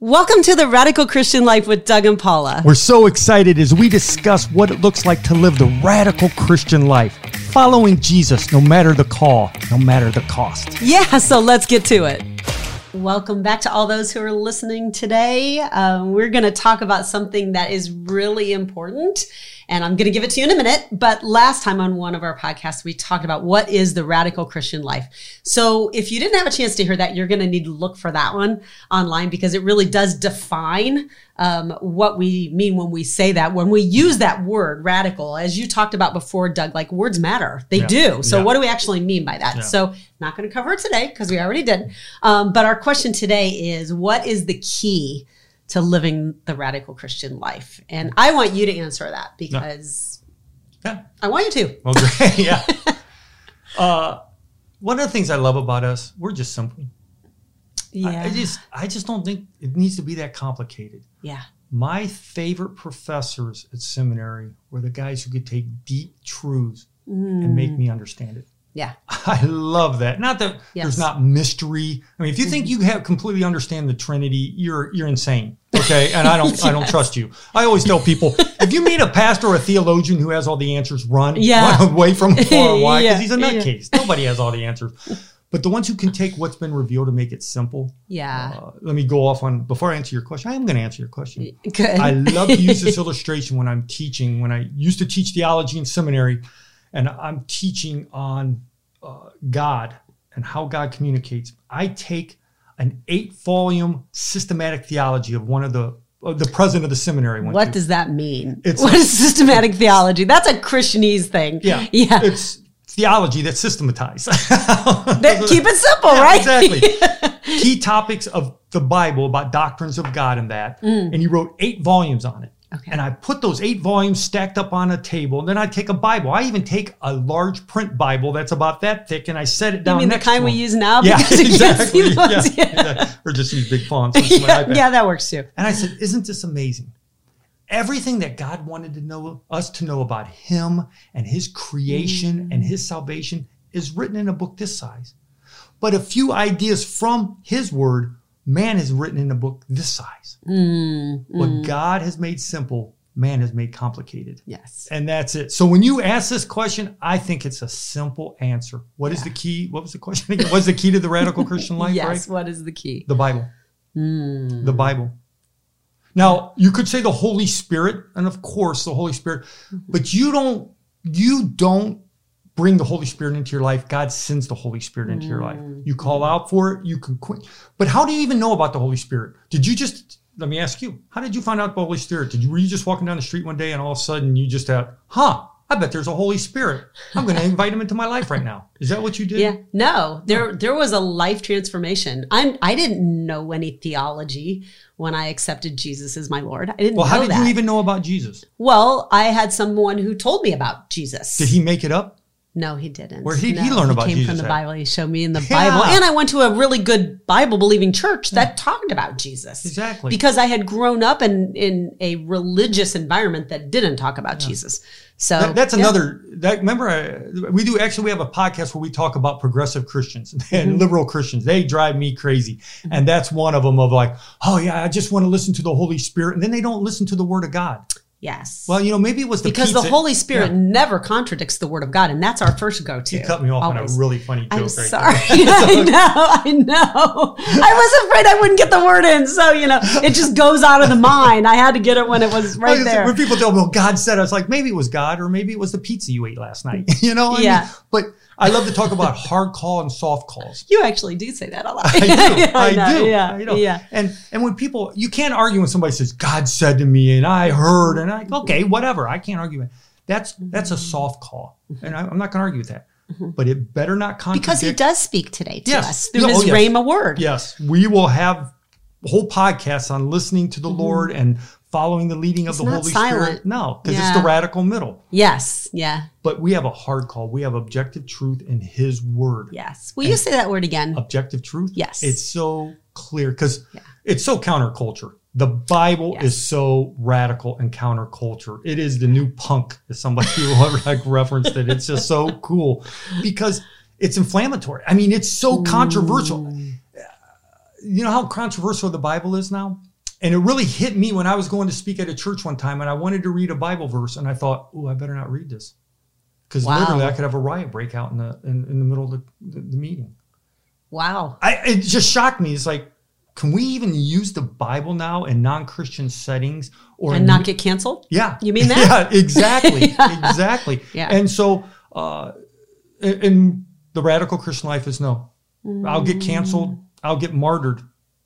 Welcome to the Radical Christian Life with Doug and Paula. We're so excited as we discuss what it looks like to live the radical Christian life, following Jesus no matter the call, no matter the cost. Yeah, so let's get to it. Welcome back to all those who are listening today. Um, we're going to talk about something that is really important and I'm going to give it to you in a minute. But last time on one of our podcasts, we talked about what is the radical Christian life. So if you didn't have a chance to hear that, you're going to need to look for that one online because it really does define um, what we mean when we say that. When we use that word radical, as you talked about before, Doug, like words matter. They yeah. do. So yeah. what do we actually mean by that? Yeah. So not going to cover it today because we already did. Um, but our question today is what is the key? To living the radical Christian life? And I want you to answer that because yeah. I want you to. Well, great. yeah. uh, one of the things I love about us, we're just simple. Yeah. I, I just I just don't think it needs to be that complicated. Yeah. My favorite professors at seminary were the guys who could take deep truths mm. and make me understand it. Yeah. I love that. Not that yes. there's not mystery. I mean, if you think mm-hmm. you have completely understand the Trinity, you're you're insane. Okay. And I don't yes. I don't trust you. I always tell people if you meet a pastor or a theologian who has all the answers, run, yeah. run away from him far. Why? Because yeah. he's a nutcase. Yeah. Nobody has all the answers. But the ones who can take what's been revealed and make it simple. Yeah. Uh, let me go off on before I answer your question. I am going to answer your question. Good. I love to use this illustration when I'm teaching. When I used to teach theology in seminary, and I'm teaching on uh, God and how God communicates, I take an eight volume systematic theology of one of the uh, the president of the seminary. what to. does that mean? It's what is systematic theology? That's a Christianese thing. Yeah, yeah. It's theology that's systematized. that, keep it simple, yeah, right? Exactly. Key topics of the Bible about doctrines of God and that, mm. and he wrote eight volumes on it. Okay. And I put those eight volumes stacked up on a table. And then I take a Bible. I even take a large print Bible that's about that thick, and I set it down. You mean the kind we use now? Yeah, exactly. Yeah, yeah. Or just use big fonts. yeah, yeah, that works too. And I said, "Isn't this amazing? Everything that God wanted to know us to know about Him and His creation mm. and His salvation is written in a book this size. But a few ideas from His Word man has written in a book this size. Mm, what mm. God has made simple, man has made complicated. Yes. And that's it. So when you ask this question, I think it's a simple answer. What yeah. is the key? What was the question? What's the key to the radical Christian life? yes. Right? What is the key? The Bible. Mm. The Bible. Now, you could say the Holy Spirit, and of course the Holy Spirit, but you don't you don't bring the Holy Spirit into your life. God sends the Holy Spirit into mm. your life. You call out for it, you can quit. But how do you even know about the Holy Spirit? Did you just, let me ask you, how did you find out the Holy Spirit? Did you, were you just walking down the street one day and all of a sudden you just had, huh, I bet there's a Holy Spirit. I'm going to invite him into my life right now. Is that what you did? Yeah. No, there there was a life transformation. I'm I didn't know any theology when I accepted Jesus as my Lord. I didn't. Well, how did that. you even know about Jesus? Well, I had someone who told me about Jesus. Did he make it up? No, he didn't. Where he, no, he learn about came Jesus from the? Bible. He showed me in the yeah. Bible, and I went to a really good Bible believing church that yeah. talked about Jesus. Exactly, because I had grown up in in a religious environment that didn't talk about yeah. Jesus. So that, that's another. That remember, uh, we do actually we have a podcast where we talk about progressive Christians and mm-hmm. liberal Christians. They drive me crazy, mm-hmm. and that's one of them. Of like, oh yeah, I just want to listen to the Holy Spirit, and then they don't listen to the Word of God. Yes. Well, you know, maybe it was the because pizza. the Holy Spirit yeah. never contradicts the Word of God, and that's our first go-to. You cut me off Always. on a really funny joke. I'm right sorry. I know. I know. I was afraid I wouldn't get the word in, so you know, it just goes out of the mind. I had to get it when it was right there. When people tell me, "Well, God said," I was like, maybe it was God, or maybe it was the pizza you ate last night. you know? I yeah. Mean, but I love to talk about hard call and soft calls. You actually do say that a lot. I do. yeah, I, I do. Yeah. You know? Yeah. And and when people, you can't argue when somebody says God said to me and I heard and I okay whatever I can't argue. That's that's a soft call, and I, am not going to argue with that. Mm-hmm. But it better not contradict. Because he does speak today to yes. us through no, his oh, yes. Rhema word. Yes, we will have whole podcasts on listening to the mm-hmm. Lord and following the leading it's of the Holy silent. Spirit. No, because yeah. it's the radical middle. Yes. Yeah. But we have a hard call. We have objective truth in His Word. Yes. Will and you say that word again? Objective truth? Yes. It's so clear because yeah. it's so counterculture. The Bible yes. is so radical and counterculture. It is the new punk, as somebody like referenced it. It's just so cool because it's inflammatory. I mean, it's so controversial. Uh, you know how controversial the Bible is now? And it really hit me when I was going to speak at a church one time and I wanted to read a Bible verse and I thought, oh, I better not read this. Because Wow. literally I could have a riot break out in the in, in the middle of the, the, the meeting. Wow. I it just shocked me. It's like, can we even use the Bible now in non-Christian settings or And not get canceled? yeah. You mean that? yeah, exactly. Exactly. Yeah. And so uh in- the radical Christian life is no. I'll get canceled, I'll get martyred.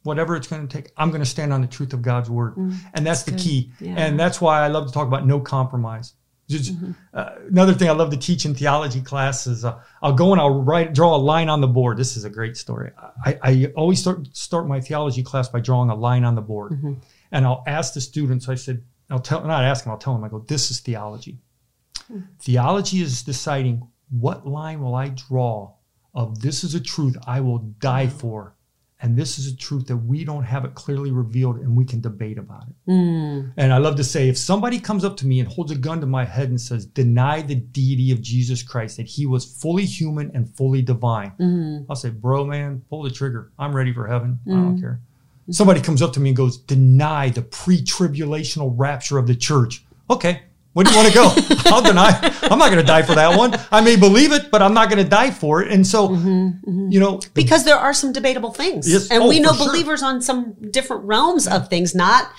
Whatever it's going to take, I'm going to stand on the truth of God's word. and that's, the key. Mm, Yeah. And that's why I love to talk about no compromise. Just, uh, another thing I love to teach in theology classes, uh, I'll go and I'll write, draw a line on the board. This is a great story. I, I always start start my theology class by drawing a line on the board, Mm-hmm. and I'll ask the students. I said, I'll tell, not ask them. I'll tell them. I go, this is theology. Theology is deciding what line will I draw of this is a truth I will die for, and this is a truth that we don't have it clearly revealed and we can debate about it. Mm. And I love to say, if somebody comes up to me and holds a gun to my head and says, deny the deity of Jesus Christ, that he was fully human and fully divine, Mm. I'll say, bro, man, pull the trigger. I'm ready for heaven. I don't care. Somebody comes up to me and goes, deny the pre tribulational rapture of the church. Okay. Where do you want to go? I'll deny. I'm not going to die for that one. I may believe it, but I'm not going to die for it. And so, mm-hmm, mm-hmm. you know, Because there are some debatable things. Yes. And Oh, we know for sure. believers on some different realms of things, not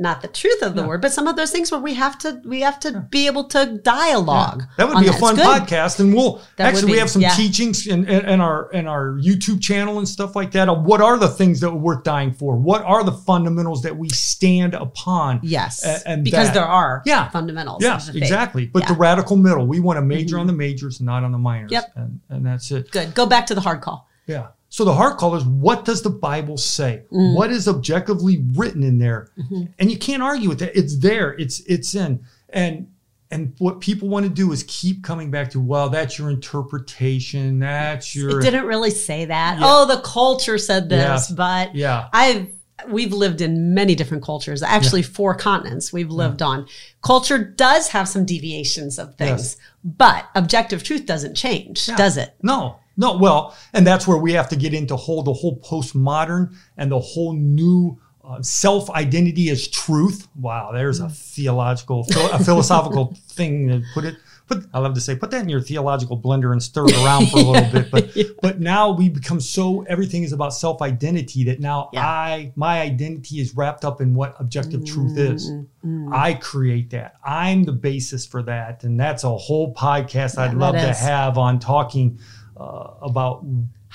not the truth of the Yeah. word, but some of those things where we have to we have to be able to dialogue. That would be a fun podcast, and we'll That actually we have some yeah. teachings in, in, our in our YouTube channel and stuff like that. Of what are the things that are worth dying for? What are the fundamentals that we stand upon? Yes. A- and because that- there are Yeah. fundamentals. Yeah, the exactly. But the Yeah. Mm-hmm. radical middle, we want to major on the majors, not on the minors. Yep. and and that's it. Good. Go back to the hard call. Yeah. So the heart call is what does the Bible say? Mm. What is objectively written in there? Mm-hmm. And you can't argue with that. It's there. It's it's in. And and what people want to do is keep coming back to, well, that's your interpretation. That's your It didn't really say that. Yeah. Oh, the culture said this, Yes. but Yeah. I've we've lived in many different cultures. Actually, four continents we've lived on. Culture does have some deviations of things, Yes. but objective truth doesn't change, Yeah. does it? No, no. Well, and that's where we have to get into whole the whole postmodern and the whole new uh, self identity as truth. Wow, there's a theological, a philosophical thing to put it. But I love to say, put that in your theological blender and stir it around for a little bit. But but now we become so everything is about self identity that now Yeah. I my identity is wrapped up in what objective truth is. Mm-hmm. I create that. I'm the basis for that, and that's a whole podcast I'd love to have on talking uh, about.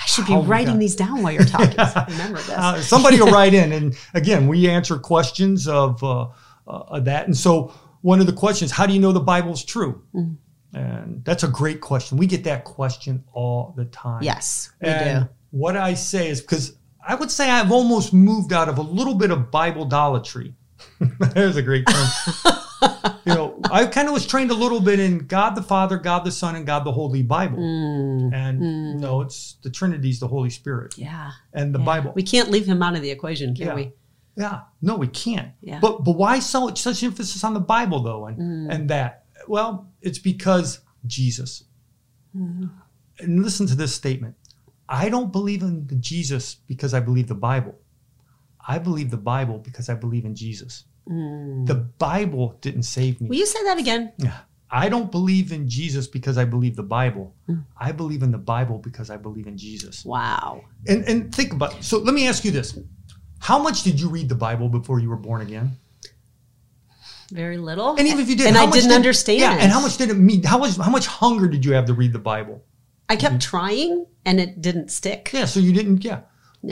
I should be writing these down while you're talking. Remember this. Uh, somebody will write in, and again, we answer questions of, uh, uh, of that. And so, one of the questions: How do you know the Bible's true? Mm. And that's a great question. We get that question all the time. yes, we And do. what I say is because I would say I've almost moved out of a little bit of Bible idolatry. There's a great term. you know, I kind of was trained a little bit in God the Father, God the Son, and God the Holy Bible. Mm, And no, it's the Trinity's the Holy Spirit yeah. and the yeah. Bible. We can't leave him out of the equation, can Yeah. we? Yeah, no, we can't. Yeah. But but why so such emphasis on the Bible though, and Mm. and that? Well, it's because Jesus. Mm-hmm. And listen to this statement: I don't believe in the Jesus because I believe the Bible. I believe the Bible because I believe in Jesus. Mm. The Bible didn't save me. Will you say that again? Yeah. I don't believe in Jesus because I believe the Bible. Mm. I believe in the Bible because I believe in Jesus. Wow. And and think about so let me ask you this. How much did you read the Bible before you were born again? Very little. And even if you did, and how I much didn't did- understand. Yeah, and how much did it mean? How much how much hunger did you have to read the Bible? I kept trying, and it didn't stick. Yeah, so you didn't. Yeah.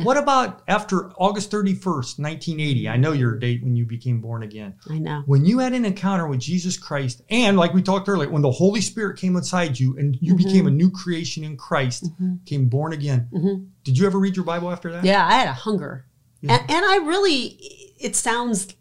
What about after August thirty first, nineteen eighty? I know your date when you became born again. I know. When you had an encounter with Jesus Christ, and like we talked earlier, when the Holy Spirit came inside you and you Mm-hmm. became a new creation in Christ, came born again. Mhm. Did you ever read your Bible after that? Yeah, I had a hunger. Yeah. And, and I really, it sounds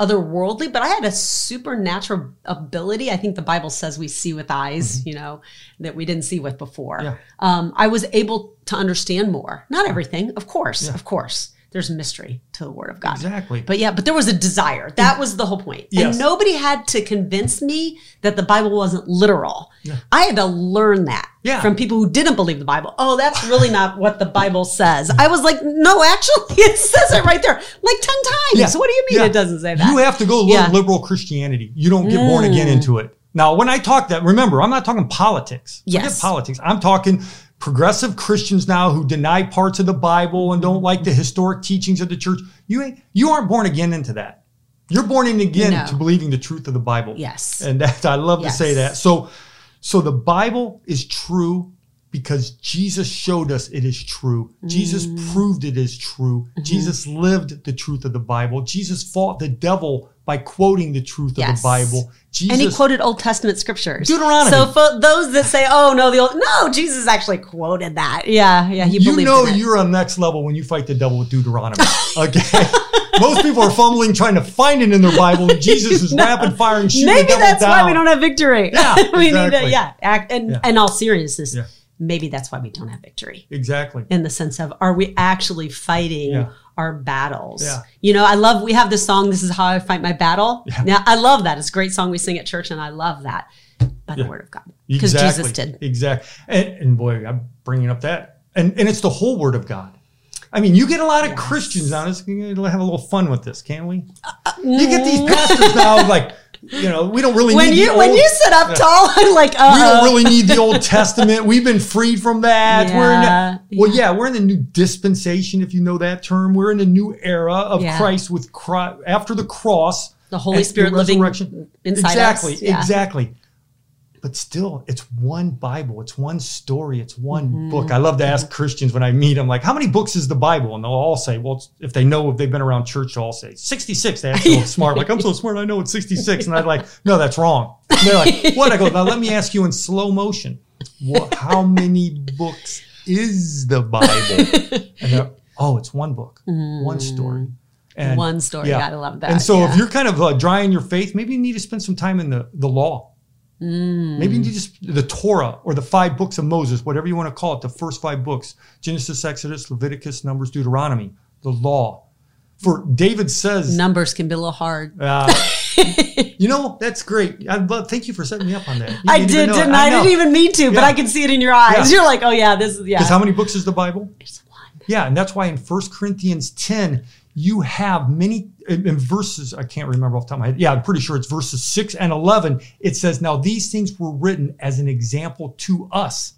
otherworldly, but I had a supernatural ability. I think the Bible says we see with eyes, you know, that we didn't see with before. Mm-hmm. Yeah. Um, I was able to understand more. Not everything, of course, Yeah. of course. There's mystery to the Word of God. Exactly. But yeah, but there was a desire. That was the whole point. Yes. And nobody had to convince me that the Bible wasn't literal. Yeah. I had to learn that Yeah. from people who didn't believe the Bible. Oh, that's really not what the Bible says. I was like, no, actually, it says it right there, like 10 times. Yeah. What do you mean Yeah. it doesn't say that? You have to go. Mm. liberal Christianity. You don't get born again into it. Now, when I talk that, remember, I'm not talking politics. Forget Yes. politics. I'm talking progressive Christians now who deny parts of the Bible and don't like the historic teachings of the church. You ain't, you aren't born again into that. You're born in again No. to believing the truth of the Bible. Yes. And that I love to say that. So so the Bible is true because Jesus showed us it is true. Jesus Mm. proved it is true. Mm-hmm. Jesus lived the truth of the Bible. Jesus fought the devil by quoting the truth of the Bible. Jesus and he quoted Old Testament scriptures. Deuteronomy. So for those that say, "Oh no, the old no," Jesus actually quoted that. Yeah, yeah, he you believed know you're on next level when you fight the devil with Deuteronomy. Okay. Most people are fumbling trying to find it in their Bible, and Jesus is rapid firing and shooting the Maybe that's why we don't have victory. Yeah, we need to, yeah, act and Yeah. in all seriousness, Yeah. Maybe that's why we don't have victory. Exactly. In the sense of, are we actually fighting Yeah. our battles? Yeah. You know, I love. We have this song. This is how I fight my battle. Yeah. Now, I love that. It's a great song we sing at church, and I love that by the Word of God because Exactly. Jesus did. Exactly. And, and boy, I'm bringing up that. And, and it's the whole word of God. I mean, you get a lot of Christians on. We'll have a little fun with this, can't we? Uh, uh, you get these mm. pastors now, like, you know, we don't really When need you the when old, you sit up tall, I'm like, uh we don't really need the Old Testament. We've been freed from that. we're in Yeah, the, well, yeah, we're in the new dispensation, if you know that term. We're in a new era of Yeah. Christ with Christ, after the cross. The Holy Spirit living inside exactly, us. Yeah. Exactly. But still, it's one Bible. It's one story. It's one Mm-hmm. book. I love to ask Christians when I meet them, like, how many books is the Bible? And they'll all say, well, if they know if they've been around church, they'll all say 66. They act so smart. Like, I'm so smart. I know it's 66. And I'm like, no, that's wrong. And they're like, what? I go, now let me ask you in slow motion. What, how many books is the Bible? And they're, oh, it's one book, one story. And One story. Gotta love that. and so yeah. if you're kind of uh, dry in your faith, maybe you need to spend some time in the, the law. Mm. Maybe you need to the Torah or the five books of Moses, whatever you want to call it, the first five books Genesis, Exodus, Leviticus, Numbers, Deuteronomy, the law. For David says, numbers can be a little hard. uh, you know, that's great. I love, thank you for setting me up on that. You I didn't did, even know it. didn't I? I didn't even mean to, but I can see it in your eyes. Yeah. You're like, oh yeah, this is yeah. Because how many books is the Bible? There's one. Yeah, and that's why in 1 Corinthians 10, you have many in, verses, I can't remember off the top of my head. Yeah, I'm pretty sure it's verses 6 and 11. It says, Now these things were written as an example to us.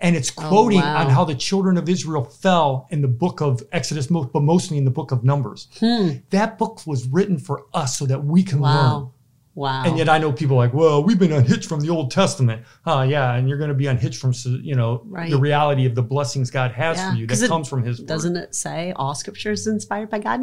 And it's oh, quoting Oh, wow. on how the children of Israel fell in the book of Exodus, but mostly in the book of Numbers. Hmm. That book was written for us so that we can learn. Wow. And yet I know people like, well, we've been unhitched from the Old Testament. Uh, yeah, and you're going to be unhitched from, you know, Right. the reality of the blessings God has Yeah, for you that comes from His Word. Doesn't it say all scripture is inspired by God?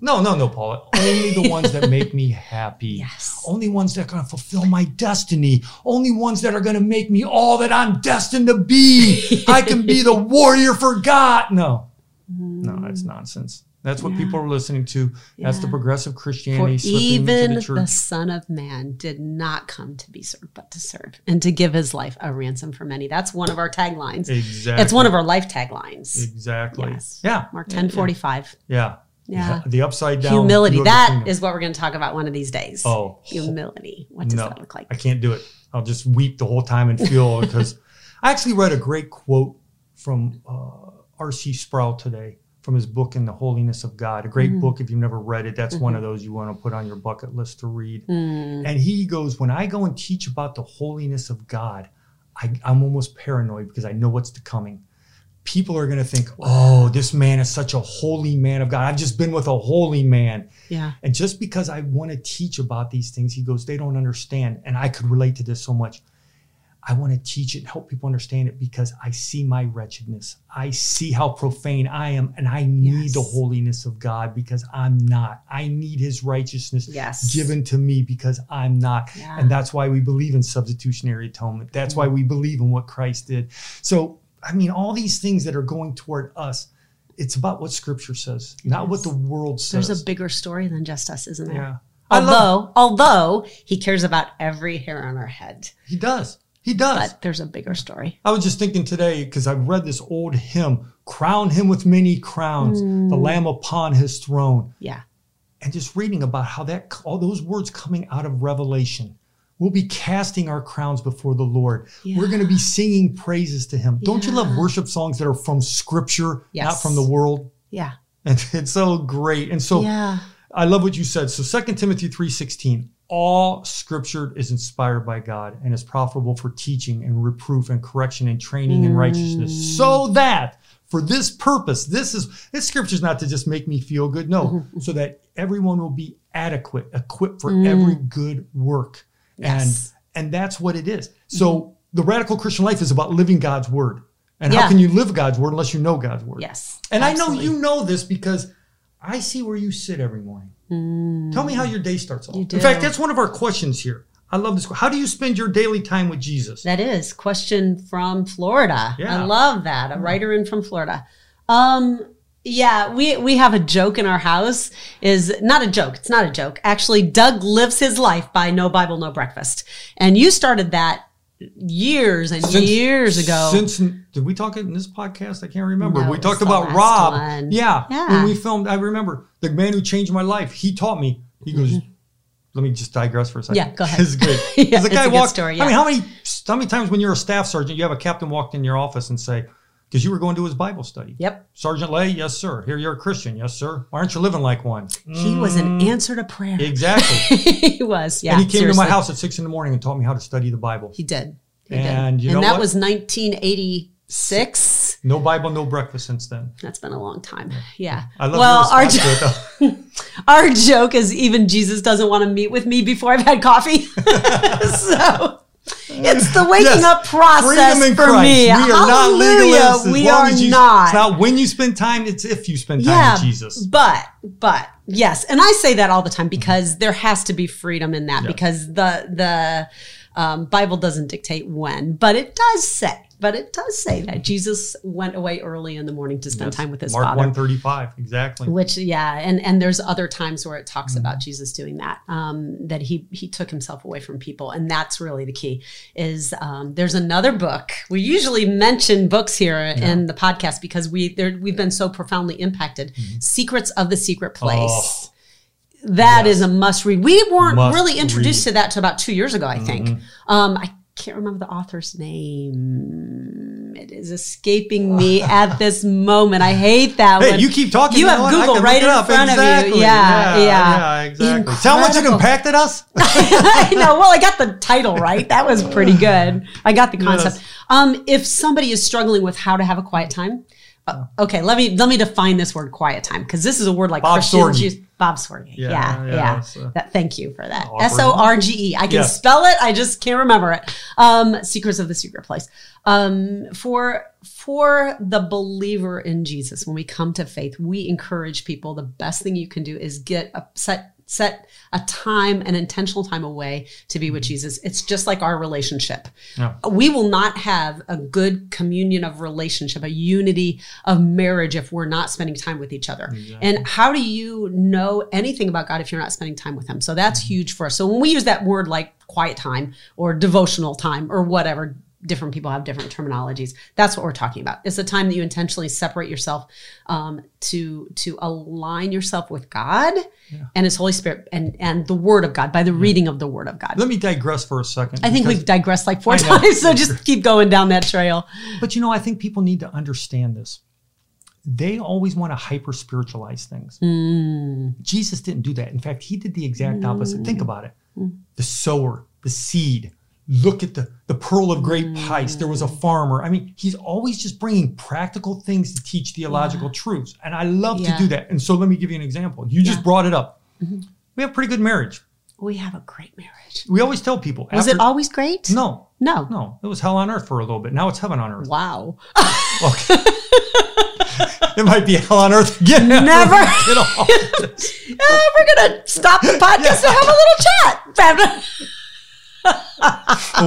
No, no, no, Paula. Only the ones that make me happy. Yes. Only ones that are going to fulfill my destiny. Only ones that are going to make me all that I'm destined to be. I can be the warrior for God. No, no, that's nonsense. That's what people are listening to. That's the progressive Christianity slipping even into the, the. Son of Man did not come to be served, but to serve and to give his life a ransom for many. That's one of our taglines. exactly. It's one of our life taglines. Exactly. Yes. Yeah. Mark ten forty five. Yeah. Yeah. The upside down. Humility. view of the That kingdom. is what we're going to talk about one of these days. Oh. Humility. What does no, that look like? I can't do it. I'll just weep the whole time and feel because I actually read a great quote from uh, R.C. Sproul today from his book in the holiness of God. A great Mm-hmm. book. If you've never read it, that's one of those you want to put on your bucket list to read. Mm. And he goes, when I go and teach about the holiness of God, I, I'm almost paranoid because I know what's to coming. People are going to think, oh, this man is such a holy man of God. I've just been with a holy man. Yeah. And just because I want to teach about these things, he goes, they don't understand. And I could relate to this so much. I want to teach it and help people understand it because I see my wretchedness. I see how profane I am, and I need Yes. the holiness of God because I'm not. I need his righteousness Yes. given to me because I'm not. Yeah. And that's why we believe in substitutionary atonement. That's why mm. we believe in what Christ did. So, I mean, all these things that are going toward us, it's about what scripture says, not what the world says. There's a bigger story than just us, isn't there? yeah. Although, although he cares about every hair on our head. He does. He does. But there's a bigger story. I was just thinking today because I read this old hymn, "Crown him with many crowns, mm. the Lamb upon his throne." Yeah, and just reading about how that all those words coming out of Revelation. We'll be casting our crowns before the Lord. Yeah. We're going to be singing praises to Him. Don't yeah. you love worship songs that are from Scripture, yes. not from the world? Yeah, and it's so great. And so, yeah. I love what you said. So, Second Timothy three sixteen all scripture is inspired by God and is profitable for teaching and reproof and correction and training mm. in righteousness. So that for this purpose, this is this scripture is not to just make me feel good. No, mm-hmm. so that everyone will be adequate, equipped for mm. every good work. Yes. And and that's what it is. So mm-hmm. the radical Christian life is about living God's word. And yeah. how can you live God's word unless you know God's word? Yes. And absolutely. I know you know this because I see where you sit every morning. Mm. Tell me how your day starts off. In fact, that's one of our questions here. I love this. How do you spend your daily time with Jesus? That is question from Florida. Yeah. I love that. A writer in from Florida. Um, yeah, we we have a joke in our house. Is not a joke. It's not a joke. Actually, Doug lives his life by no Bible, no breakfast. And you started that years and since, years ago. Since did we talk in this podcast? I can't remember. No, we talked about Rob. One. Yeah, yeah. When we filmed, I remember the man who changed my life. He taught me. He goes. Mm-hmm. Let me just digress for a second. Yeah, go ahead. It's good. yeah, the guy walked. Story, yeah. I mean, how many how many times when you're a staff sergeant, you have a captain walked in your office and say, because you were going to his Bible study. Yep. Sergeant Lay, yes, sir. Here you're a Christian, yes, sir. Why aren't you living like one? He mm. was an mm. answer to prayer. Exactly. he was, yeah. And he came seriously. to my house at six in the morning and taught me how to study the Bible. He did. He and did. and that what? was 1986. No Bible, no breakfast since then. That's been a long time. Yeah. I love well, our, jo- our joke is even Jesus doesn't want to meet with me before I've had coffee. so it's the waking yes. up process for Christ. me. We are Hallelujah. not legalists. we are you, not. It's not when you spend time, it's if you spend time yeah, with Jesus. But, but yes. And I say that all the time because mm-hmm. there has to be freedom in that because the, the, um, Bible doesn't dictate when, but it does say. But it does say that Jesus went away early in the morning to spend yes. time with his Mark father. Mark one thirty five exactly. Which yeah, and and there's other times where it talks mm-hmm. about Jesus doing that. Um, that he he took himself away from people, and that's really the key. Is um, there's another book. We usually mention books here yeah. in the podcast because we we've been so profoundly impacted. Mm-hmm. Secrets of the Secret Place. Oh that yes. is a must read. We weren't must really introduced read. to that to about two years ago, I think. Mm-hmm. Um, I can't remember the author's name. It is escaping me at this moment. I hate that hey, one. you keep talking. You have Google right in front exactly. of you. Yeah, yeah, yeah. yeah exactly. Incredible. Tell how much it impacted us. I know. Well, I got the title right. That was pretty good. I got the concept. Yes. Um, if somebody is struggling with how to have a quiet time, uh, okay, let me let me define this word quiet time because this is a word like Bob use. Bob Sorge. Yeah, yeah. yeah, yeah. That, thank you for that. S O R G E. I can yeah. spell it. I just can't remember it. Um, Secrets of the Secret Place. Um, for for the believer in Jesus, when we come to faith, we encourage people. The best thing you can do is get a set set a time, an intentional time away to be with mm-hmm. Jesus. It's just like our relationship. Yeah. We will not have a good communion of relationship, a unity of marriage if we're not spending time with each other. Exactly. And how do you know anything about God if you're not spending time with Him? So that's mm-hmm. huge for us. So when we use that word like quiet time or devotional time or whatever, different people have different terminologies. That's what we're talking about. It's a time that you intentionally separate yourself um, to to align yourself with God yeah. and His Holy Spirit and and the Word of God by the yeah. reading of the Word of God. Let me digress for a second. I think we've digressed like four times, so just keep going down that trail. But you know, I think people need to understand this. They always want to hyper spiritualize things. Mm. Jesus didn't do that. In fact, he did the exact opposite. Think mm. about it. Mm. The sower, the seed, look at the, the pearl of great price. There was a mm. farmer. I mean, he's always just bringing practical things to teach theological yeah. truths. And I love yeah. to do that. And so let me give you an example. You just brought it up. Mm-hmm. We have pretty good marriage. We have a great marriage. We always tell people. Was after, it always great? No. No. No. It was hell on earth for a little bit. Now it's heaven on earth. Wow. okay. it might be hell on earth again. Never. uh, we're going to stop the podcast and have a little chat.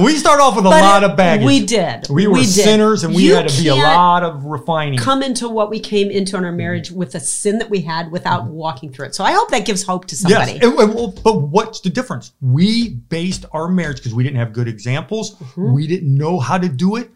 We start off with a But lot it- of baggage. We did. We were did. sinners, and we You had to be a lot of refining. Come into what we came into in our marriage with the sin that we had without walking through it. So I hope that gives hope to somebody. Yes, and- and- well, but what's the difference? We based our marriage because we didn't have good examples. We didn't know how to do it.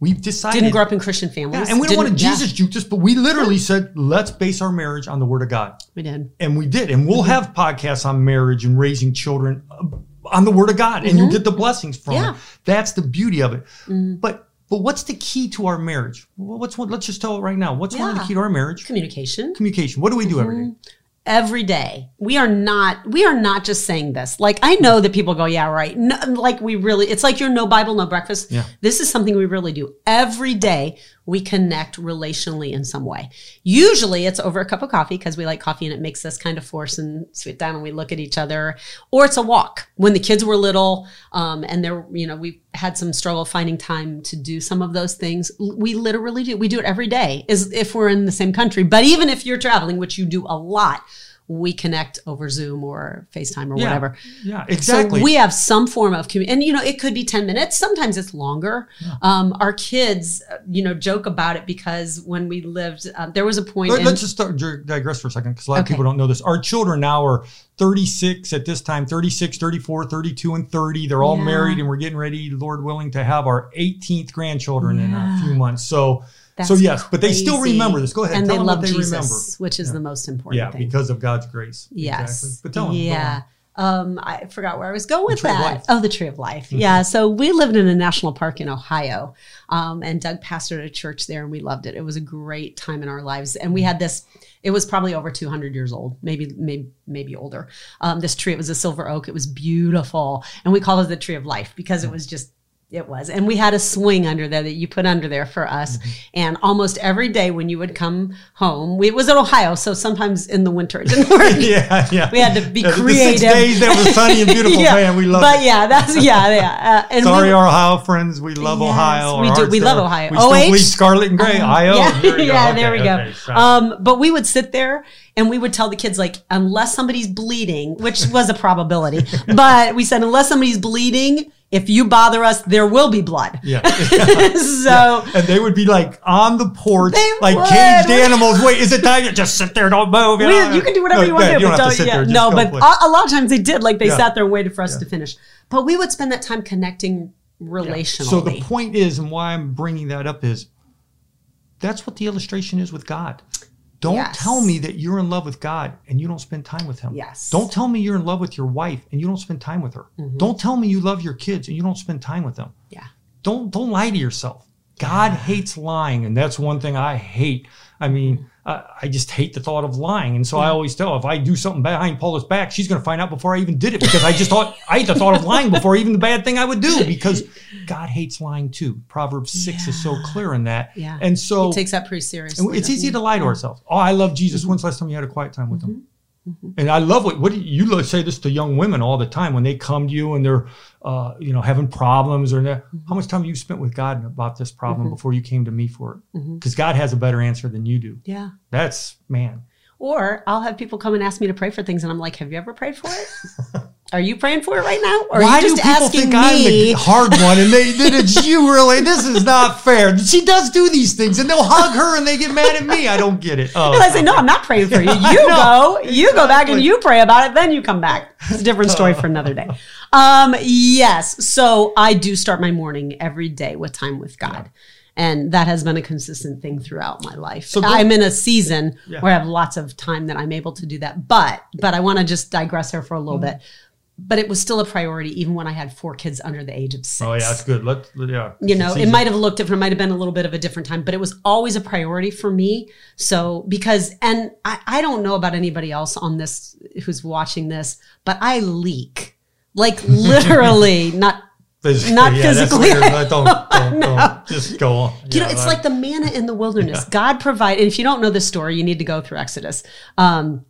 We decided. Mm-hmm. Didn't grow up in Christian Yeah, families. and we don't want to Didn't- yeah, Jesus juke this, but we literally said, let's base our marriage on the Word of God. we did. And we did. And Mm-hmm. we'll have podcasts on marriage and raising children uh, on the Word of God, and you get the blessings from Mm-hmm. Yeah. it. That's the beauty of it. Mm-hmm. But but what's the key to our marriage? What's one? Let's just tell it right now. What's one of the key to our marriage? Communication. Communication. What do we do every Mm-hmm. day? every day. We are not we are not just saying this. Like I know that people go, yeah, right. No, like we really it's like your no Bible, no breakfast. Yeah. This is something we really do. Every day we connect relationally in some way. Usually it's over a cup of coffee because we like coffee and it makes us kind of force and sit down and we look at each other. Or it's a walk. When the kids were little, um, and there, you know, we had some struggle finding time to do some of those things. We literally do. We do it every day is if we're in the same country. But even if you're traveling, which you do a lot, we connect over Zoom or FaceTime or Yeah. whatever. Yeah, exactly. So we have some form of community, and you know, it could be ten minutes. Sometimes it's longer. Um, our kids, uh, you know, joke about it because when we lived, uh, there was a point. Let, us just start, digress for a second because a lot of people don't know this. Our children now are 36 at this time 36, 34, 32, and 30. They're all Yeah. married, and we're getting ready, Lord willing, to have our 18th grandchildren in a few months. So, That's so yes, but they still remember this. Go ahead. and tell they them love what they Jesus, remember. which is the most important Yeah, thing. because of God's grace. Yes. Exactly. But tell them. yeah. Um, I forgot where I was going with that. Oh, the Tree of Life. Yeah. So we lived in a national park in Ohio, um, and Doug pastored a church there, and we loved it. It was a great time in our lives, and we had this. It was probably over 200 years old, maybe maybe maybe older. Um, this tree, it was a silver oak. It was beautiful, and we called it the Tree of Life because it was just. It was. And we had a swing under there that you put under there for us. Mm-hmm. And almost every day when you would come home, we, it was in Ohio. So sometimes in the winter it didn't work. yeah, yeah. We had to be the- creative. The six days that was sunny and beautiful, Yeah, man. We love but it. yeah, that's yeah, yeah. Uh, and Sorry, we, our Ohio friends. We love Yes, Ohio. we do. We love Ohio. We still OH? bleed scarlet and gray. Ohio. yeah, There we go. yeah, Okay, there we go. okay, um, but we would sit there and we would tell the kids like, unless somebody's bleeding, which was a probability, but we said unless somebody's bleeding, if you bother us, there will be blood. yeah. so and they would be like on the porch, like would. caged animals. Wait, is it time? You just sit there, don't move. You, we, know? you can do whatever No, you want yeah, to do. but don't- yeah. No, but a, a lot of times they did. Like they Yeah. sat there and waited for us to finish. But we would spend that time connecting relationally. So the point is, and why I'm bringing that up is, that's what the illustration is with God. Don't Yes. tell me that you're in love with God and you don't spend time with Him. Yes. Don't tell me you're in love with your wife and you don't spend time with her. Mm-hmm. Don't tell me you love your kids and you don't spend time with them. yeah. Don't don't lie to yourself. God hates lying, and that's one thing I hate. I mean, I, I just hate the thought of lying, and so I always tell if I do something behind Paula's back, she's going to find out before I even did it because I just thought I hate the thought of lying before even the bad thing I would do because God hates lying too. Proverbs six is so clear in that. Yeah. and so He takes that pretty seriously. it's easy he? to lie to ourselves. Oh, I love Jesus. Mm-hmm. When's the last time you had a quiet time with him? And I love what what do you, you say this to young women all the time when they come to you and they're uh, you know having problems or that. Mm-hmm. How much time have you spent with God about this problem before you came to me for it? Because God has a better answer than you do. Yeah. That's man. Or I'll have people come and ask me to pray for things, and I'm like, "Have you ever prayed for it? Are you praying for it right now, or Why are you just do people asking think me?" I'm the hard one and they that it's you really? This is not fair. She does do these things and they'll hug her and they get mad at me. I don't get it. Oh, and I say, "No, I'm not praying for you. You go, you go back, and you pray about it. Then you come back. It's a different story for another day." Um, yes, so I do start my morning every day with time with God. And that has been a consistent thing throughout my life. So I'm in a season Yeah. where I have lots of time that I'm able to do that. But but I want to just digress here for a little Mm-hmm. bit. But it was still a priority even when I had four kids under the age of six Oh yeah, that's good. Let yeah. you know it might have looked different it might have been a little bit of a different time but it was always a priority for me so because and i, I don't know about anybody else on this who's watching this but i leak like literally not Physically, Not yeah, physically. weird. Don't, don't, don't. Just go on. you Yeah, know it's I- like the manna in the wilderness god provided and if you don't know this story you need to go through exodus um,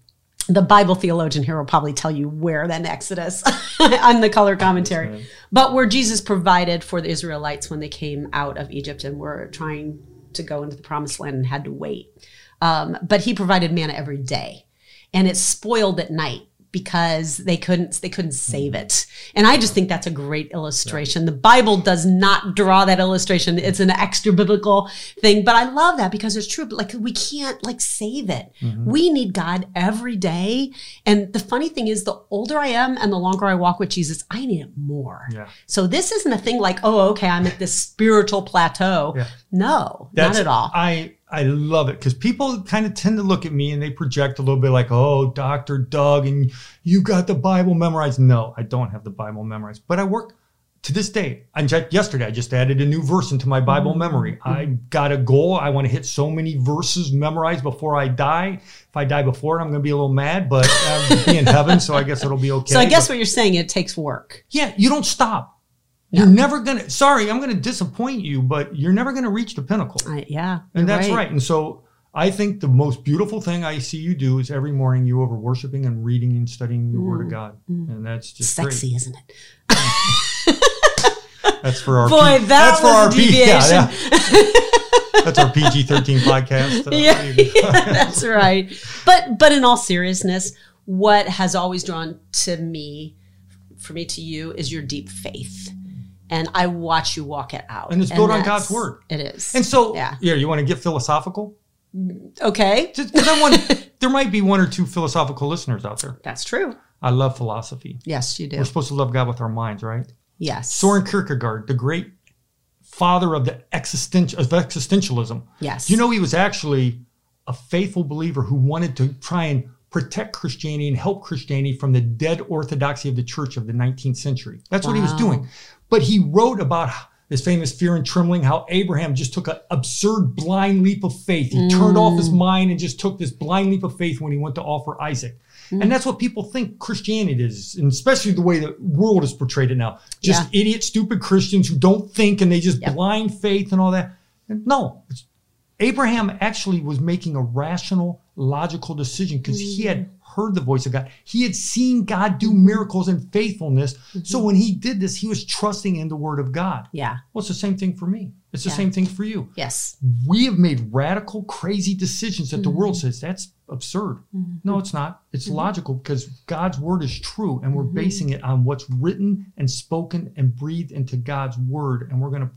the Bible theologian here will probably tell you where then Exodus on the color commentary, but where Jesus provided for the Israelites when they came out of Egypt and were trying to go into the promised land and had to wait. Um, but he provided manna every day. And it spoiled at night because they couldn't they couldn't save it. And I just think that's a great illustration. The Bible does not draw that illustration. It's an extra biblical thing, but I love that because it's true. But like we can't like save it. Mm-hmm. We need God every day. And the funny thing is the older I am and the longer I walk with Jesus, I need it more. Yeah. So this isn't a thing like, oh, okay, I'm at this spiritual plateau. Yeah. No, That's- not at all. I I love it because people kind of tend to look at me and they project a little bit like, "Oh, Doctor Doug, and you got the Bible memorized." No, I don't have the Bible memorized, but I work to this day. I just, yesterday I just added a new verse into my Bible mm-hmm. memory. I got a goal. I want to hit so many verses memorized before I die. If I die before it, I'm going to be a little mad, but I'll be in heaven, so I guess it'll be okay. so I guess But- what you're saying, it takes work. yeah, you don't stop. You're never gonna. Sorry, I'm gonna disappoint you, but you're never gonna reach the pinnacle. I, yeah. And that's right. And so I think the most beautiful thing I see you do is every morning you over worshiping and reading and studying the Word of God, and that's just Sexy, isn't it? That's for our Boy, P- that that's for our a P- yeah, deviation. yeah. that's our PG-13 podcast. Uh, yeah, yeah, that's right. But but in all seriousness, what has always drawn to me, for me to you, is your deep faith, and I watch you walk it out. And it's built on God's word. It is. And so, Yeah. yeah, you want to get philosophical? okay, Just 'cause I want, there might be one or two philosophical listeners out there. that's true. I love philosophy. Yes, you do. We're supposed to love God with our minds, right? Yes. Soren Kierkegaard, the great father of the existential of existentialism. Yes. You know he was actually a faithful believer who wanted to try and protect Christianity and help Christianity from the dead orthodoxy of the church of the 19th century. That's what he was doing. But he wrote about this famous fear and trembling, how Abraham just took an absurd blind leap of faith. He turned off Mm. his mind and just took this blind leap of faith when he went to offer Isaac. Mm. And that's what people think Christianity is, and especially the way the world is portrayed it now. Just idiot, stupid Christians who don't think and they just Yep. blind faith and all that. And no, Abraham actually was making a rational, logical decision because he had heard the voice of God. He had seen God do miracles and faithfulness. Mm-hmm. So when he did this, he was trusting in the word of God. yeah. Well, it's the same thing for me. It's the Yeah. same thing for you. Yes. We have made radical, crazy decisions that the mm-hmm. world says that's absurd. Mm-hmm. No, it's not. It's logical because God's word is true and we're basing it on what's written and spoken and breathed into God's word. And we're gonna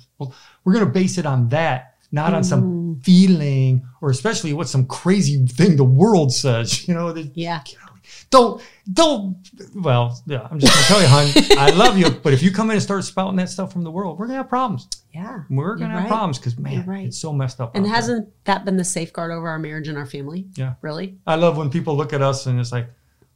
we're gonna base it on that, not on some mm. feeling or especially what some crazy thing the world says. You know, that- Yeah. don't don't well, yeah, I'm just gonna tell you, hon, I love you, but if you come in and start spouting that stuff from the world, we're gonna have problems. Yeah. We're gonna have right. problems because man, right. it's so messed up. And hasn't that been the safeguard over our marriage and our family? Yeah. Really? I love when people look at us and it's like,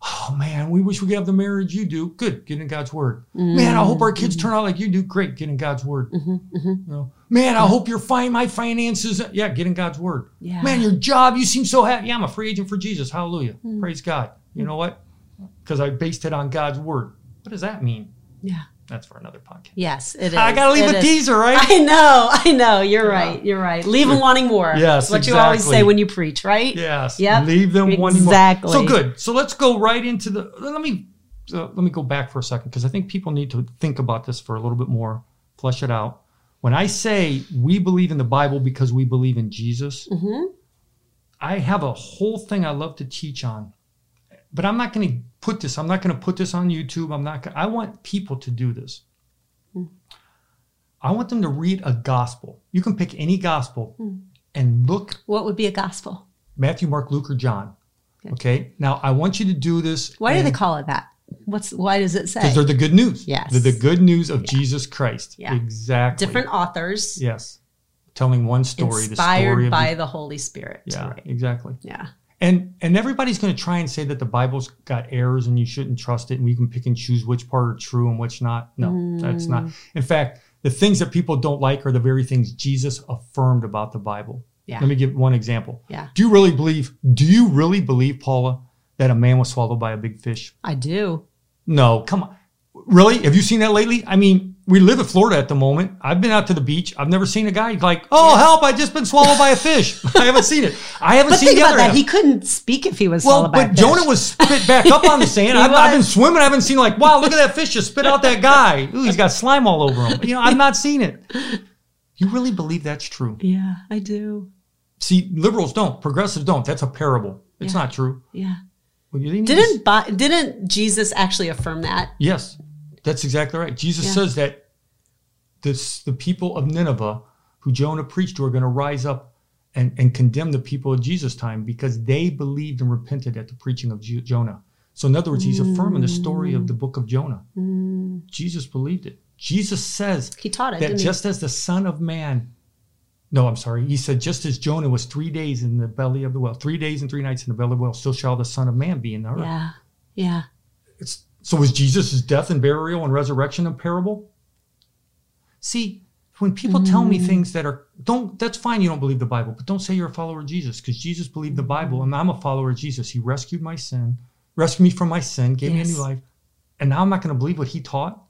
oh man, we wish we could have the marriage you do. Good, get in God's word. Mm. Man, I hope our kids turn out like you do. Great, get in God's word. Mm-hmm, mm-hmm. You know, man, I hope you're fine. My finances, yeah, get in God's word. Yeah. Man, your job, you seem so happy. Yeah, I'm a free agent for Jesus. Hallelujah. Praise God. You know what? Because I based it on God's word. What does that mean? Yeah. That's for another podcast. Yes, it is. I gotta leave It a is. teaser, right? I know, I know. You're right. You're right. Leave them wanting more. Yes, what you always say when you preach, right? Yes. Yep. Leave them wanting more. Exactly. So good. So let's go right into the. Let me uh, let me go back for a second because I think people need to think about this for a little bit more, flesh it out. When I say we believe in the Bible because we believe in Jesus, Mm-hmm. I have a whole thing I love to teach on, but I'm not going to put this. I'm not going to put this on YouTube. I'm not. Gonna, I want people to do this. I want them to read a gospel. You can pick any gospel and look What would be a gospel? Matthew, Mark, Luke, or John. Good. Okay. Now I want you to do this. Why do they call it that? What's why does it say? Because they're the good news. Yes. They're the good news of Jesus Christ. Yeah. Exactly. Different authors Yes. Telling one story. the inspired story of by the, the Holy Spirit. yeah. Right. Exactly. Yeah. And and everybody's going to try and say that the Bible's got errors and you shouldn't trust it and we can pick and choose which part are true and which not. No, that's not. Mm. In fact, the things that people don't like are the very things Jesus affirmed about the Bible. Yeah. Let me give one example. Yeah. Do you really believe? Do you really believe, Paula, that a man was swallowed by a big fish? I do. No, come on. Really? Have you seen that lately? I mean, we live in Florida at the moment. I've been out to the beach. I've never seen a guy like, "Oh, help! I just been swallowed by a fish." I haven't seen it. I haven't But seen think the about other that. half. He couldn't speak if he was well, swallowed by a but fish. Jonah was spit back up on the sand. I've, I've been swimming. I haven't seen like, wow, look at that fish just spit out that guy. Ooh, he's got slime all over him. You know, I've not seen it. You really believe that's true? Yeah, I do. See, liberals don't. Progressives don't. That's a parable. It's Yeah. not true. Yeah. Well, didn't Didn't Jesus actually affirm that? Yes, that's exactly right. Jesus Yeah. says that this, the people of Nineveh, who Jonah preached to, are going to rise up and, and condemn the people of Jesus' time because they believed and repented at the preaching of Jonah. So, in other words, he's affirming the story of the book of Jonah. Mm. Jesus believed it. Jesus says He taught it, that just as the Son of Man, no, I'm sorry, he said, just as Jonah was three days in the belly of the well, three days and three nights in the belly of the well, so shall the Son of Man be in the earth. Yeah. Yeah. It's, so was Jesus' death and burial and resurrection a parable? See, when people tell me mm. things that are don't that's fine you don't believe the Bible, but don't say you're a follower of Jesus because Jesus believed the Bible mm. and I'm a follower of Jesus. He rescued my sin, rescued me from my sin, gave me a new life. And now I'm not going to believe what he taught.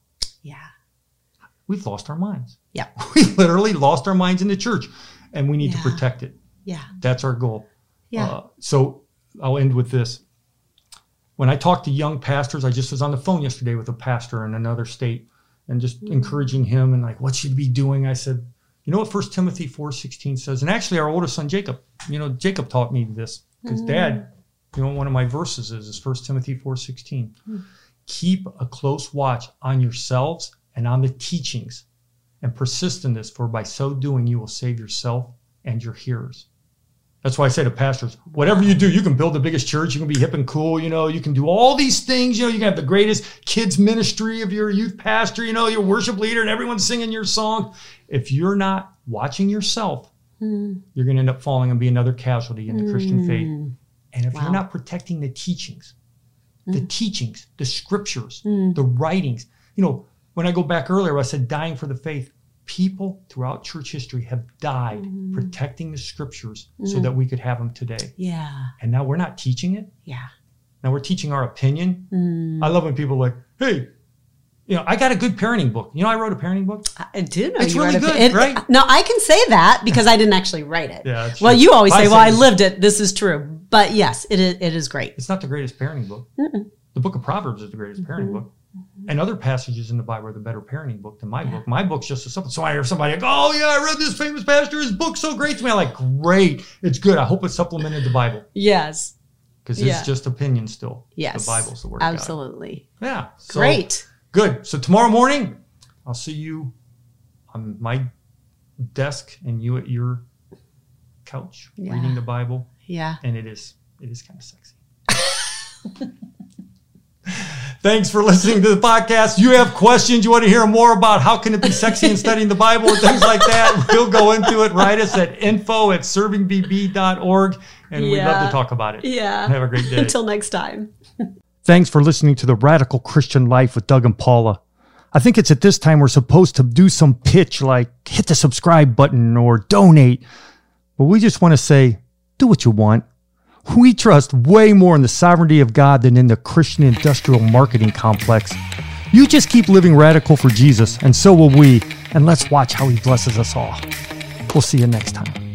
We've lost our minds. Yeah. We literally lost our minds in the church and we need Yeah. to protect it. Yeah. That's our goal. Yeah. Uh, so I'll end with this. When I talk to young pastors, I just was on the phone yesterday with a pastor in another state and just Mm. encouraging him and like what should he be doing. I said, you know what First Timothy four sixteen says, and actually our oldest son Jacob, you know Jacob taught me this because Mm. Dad, you know one of my verses is is First Timothy four sixteen. Mm. Keep a close watch on yourselves and on the teachings, and persist in this, for by so doing you will save yourself and your hearers. That's why I say to pastors, whatever you do, you can build the biggest church, you can be hip and cool, you know, you can do all these things, you know, you can have the greatest kids ministry of your youth pastor, you know, your worship leader and everyone's singing your song. If you're not watching yourself, Mm. you're going to end up falling and be another casualty in the Christian faith. Mm. And if Wow. you're not protecting the teachings, the teachings, the scriptures, Mm. the writings, you know, when I go back earlier, I said dying for the faith. People throughout church history have died Mm. protecting the scriptures so that we could have them today. Yeah. And now we're not teaching it. Yeah. Now we're teaching our opinion. Mm. I love when people are like, hey, you know, I got a good parenting book. You know, I wrote a parenting book. I do know It's you really wrote a- good, it- right? No, I can say that because I didn't actually write it. Yeah, Well, true. you always I say, say "Well, I lived it. This is true." But yes, it is. It is great. It's not the greatest parenting book. The book of Proverbs is the greatest Mm-hmm. parenting book. Mm-hmm. And other passages in the Bible are the better parenting book than my book. My book's just a simple. So I hear somebody like, oh, yeah, I read this famous pastor. His book's so great to me. I'm like, great. It's good. I hope it supplemented the Bible Yes. because Yeah. it's just opinion still. Yes. The Bible's the word. Absolutely. Yeah. So, Great. Good. So tomorrow morning, I'll see you on my desk and you at your couch Yeah. reading the Bible. Yeah. and it is it is kind of sexy. Thanks for listening to the podcast. You have questions, you want to hear more about how can it be sexy in studying the Bible and things like that, we'll go into it. Write us at info at servingbb.org and we'd love to talk about it. Yeah. Have a great day. Until next time. Thanks for listening to the Radical Christian Life with Doug and Paula. I think it's at this time we're supposed to do some pitch like hit the subscribe button or donate. But we just want to say, do what you want. We trust way more in the sovereignty of God than in the Christian industrial marketing complex. You just keep living radical for Jesus, and so will we. And let's watch how he blesses us all. We'll see you next time.